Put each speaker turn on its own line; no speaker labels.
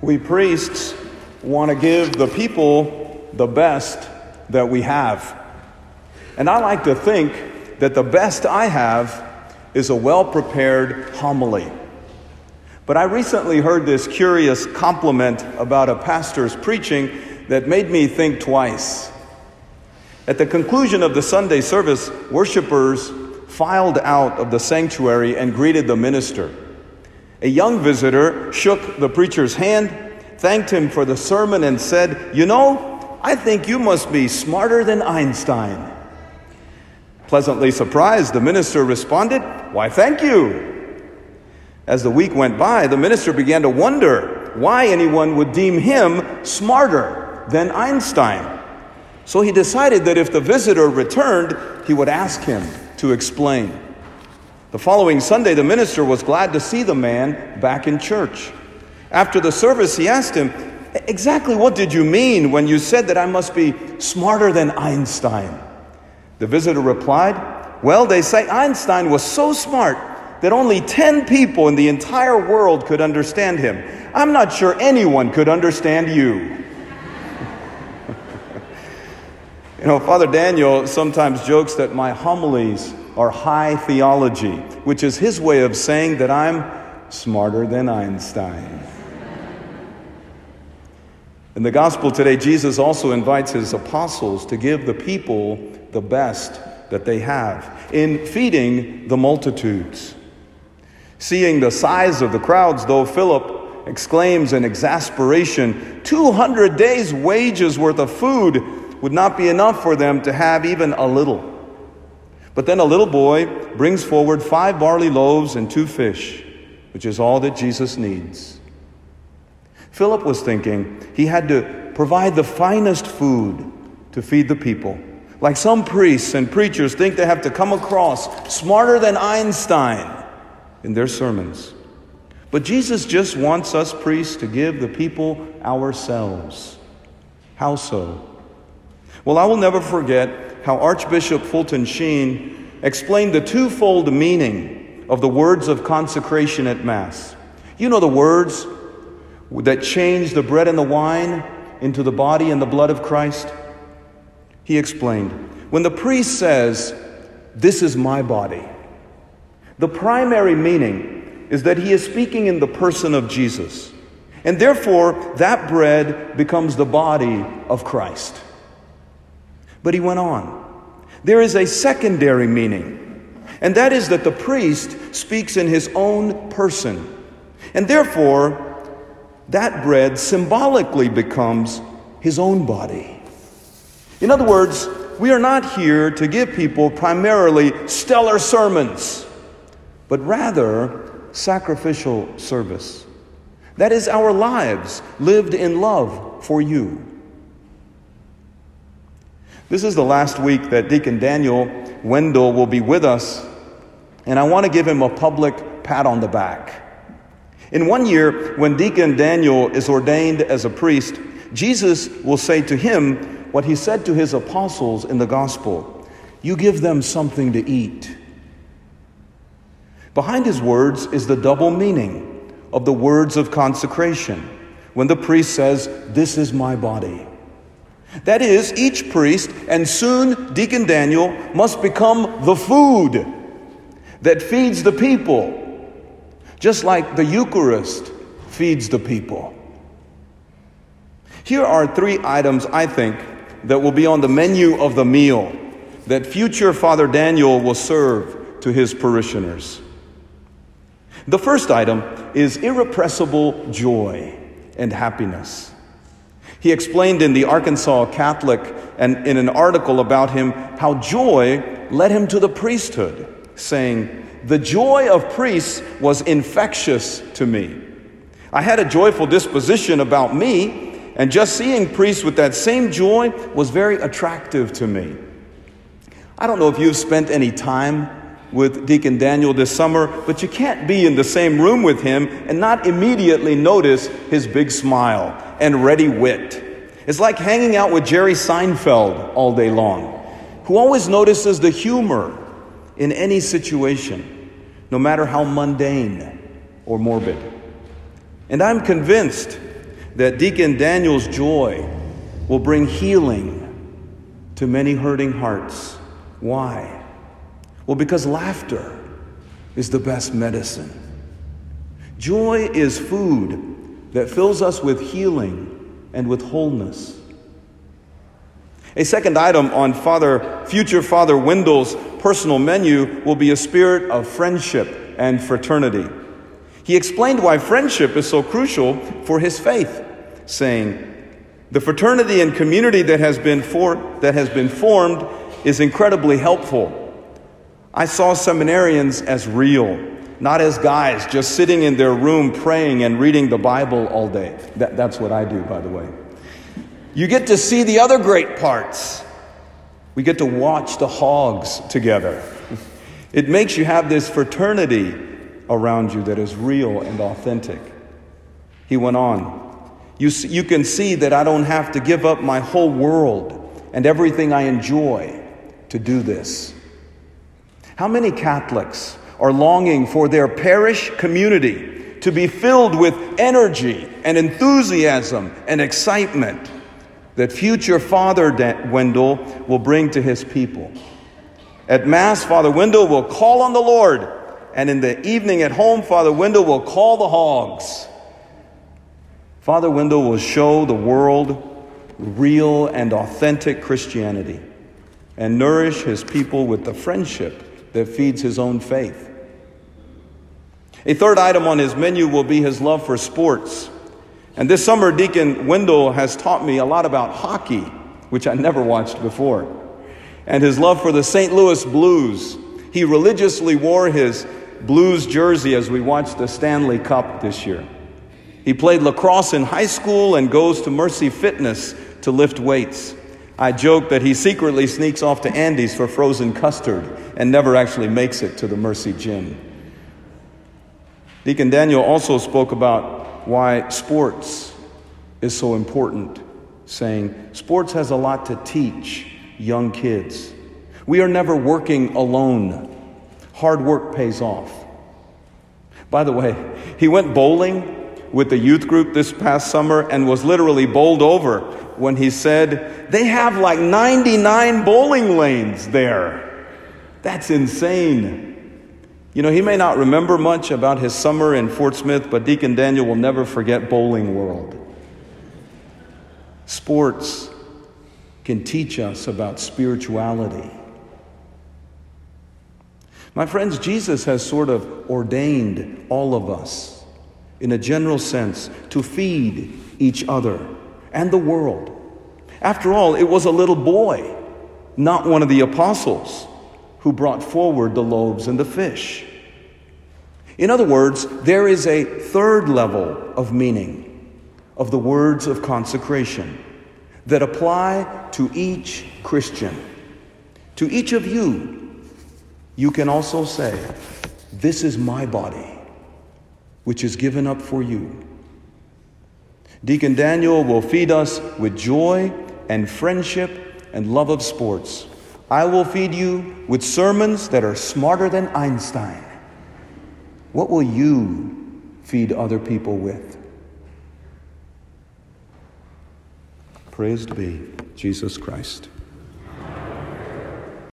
We priests want to give the people the best that we have. And I like to think that the best I have is a well prepared homily. But I recently heard this curious compliment about a pastor's preaching that made me think twice. At the conclusion of the Sunday service, worshipers filed out of the sanctuary and greeted the minister. A young visitor shook the preacher's hand, thanked him for the sermon, and said, You know, I think you must be smarter than Einstein. Pleasantly surprised, the minister responded, Why, thank you. As the week went by, the minister began to wonder why anyone would deem him smarter than Einstein. So he decided that if the visitor returned, he would ask him to explain. The following Sunday, the minister was glad to see the man back in church. After the service, he asked him, Exactly what did you mean when you said that I must be smarter than Einstein? The visitor replied, Well, they say Einstein was so smart that only 10 people in the entire world could understand him. I'm not sure anyone could understand you. You know, Father Daniel sometimes jokes that my homilies are high theology, which is his way of saying that I'm smarter than Einstein. In the gospel today, Jesus also invites his apostles to give the people the best that they have in feeding the multitudes. Seeing the size of the crowds, though, Philip exclaims in exasperation 200 days' wages worth of food would not be enough for them to have even a little. But then a little boy brings forward five barley loaves and two fish, which is all that Jesus needs. Philip was thinking he had to provide the finest food to feed the people. Like some priests and preachers think they have to come across smarter than Einstein in their sermons. But Jesus just wants us priests to give the people ourselves. How so? Well, I will never forget how Archbishop Fulton Sheen explained the twofold meaning of the words of consecration at Mass. You know the words that change the bread and the wine into the body and the blood of Christ? He explained when the priest says, This is my body, the primary meaning is that he is speaking in the person of Jesus. And therefore, that bread becomes the body of Christ. But he went on. There is a secondary meaning, and that is that the priest speaks in his own person. And therefore, that bread symbolically becomes his own body. In other words, we are not here to give people primarily stellar sermons, but rather sacrificial service. That is our lives lived in love for you. This is the last week that Deacon Daniel Wendell will be with us, and I want to give him a public pat on the back. In one year, when Deacon Daniel is ordained as a priest, Jesus will say to him what he said to his apostles in the gospel You give them something to eat. Behind his words is the double meaning of the words of consecration when the priest says, This is my body. That is, each priest and soon Deacon Daniel must become the food that feeds the people just like the Eucharist feeds the people. Here are three items, I think, that will be on the menu of the meal that future Father Daniel will serve to his parishioners. The first item is irrepressible joy and happiness. He explained in the Arkansas Catholic and in an article about him how joy led him to the priesthood, saying, the joy of priests was infectious to me. I had a joyful disposition about me, and just seeing priests with that same joy was very attractive to me. I don't know if you've spent any time with Deacon Daniel this summer, but you can't be in the same room with him and not immediately notice his big smile and ready wit. It's like hanging out with Jerry Seinfeld all day long, who always notices the humor in any situation, no matter how mundane or morbid. And I'm convinced that Deacon Daniel's joy will bring healing to many hurting hearts. Why? Well, because laughter is the best medicine. Joy is food that fills us with healing and with wholeness. A second item on Father, future Father Wendell's personal menu will be a spirit of friendship and fraternity. He explained why friendship is so crucial for his faith, saying, The fraternity and community that has been, for, that has been formed is incredibly helpful. I saw seminarians as real, not as guys just sitting in their room praying and reading the Bible all day. That, that's what I do, by the way. You get to see the other great parts. We get to watch the hogs together. It makes you have this fraternity around you that is real and authentic. He went on. You, you can see that I don't have to give up my whole world and everything I enjoy to do this. How many Catholics are longing for their parish community to be filled with energy and enthusiasm and excitement that future Father Wendell will bring to his people? At Mass, Father Wendell will call on the Lord, and in the evening at home, Father Wendell will call the hogs. Father Wendell will show the world real and authentic Christianity and nourish his people with the friendship that feeds his own faith. A third item on his menu will be his love for sports. And this summer, Deacon Wendell has taught me a lot about hockey, which I never watched before, and his love for the St. Louis Blues. He religiously wore his Blues jersey as we watched the Stanley Cup this year. He played lacrosse in high school and goes to Mercy Fitness to lift weights. I joke that he secretly sneaks off to Andy's for frozen custard and never actually makes it to the Mercy Gym. Deacon Daniel also spoke about why sports is so important, saying, Sports has a lot to teach young kids. We are never working alone. Hard work pays off. By the way, he went bowling with the youth group this past summer and was literally bowled over when he said, They have like 99 bowling lanes there. That's insane. You know, he may not remember much about his summer in Fort Smith, but Deacon Daniel will never forget Bowling World. Sports can teach us about spirituality. My friends, Jesus has sort of ordained all of us, in a general sense, to feed each other and the world. After all, it was a little boy, not one of the apostles, who brought forward the loaves and the fish. In other words, there is a third level of meaning of the words of consecration that apply to each Christian. To each of you, you can also say, This is my body, which is given up for you. Deacon Daniel will feed us with joy and friendship and love of sports. I will feed you with sermons that are smarter than Einstein. What will you feed other people with? Praised be Jesus Christ.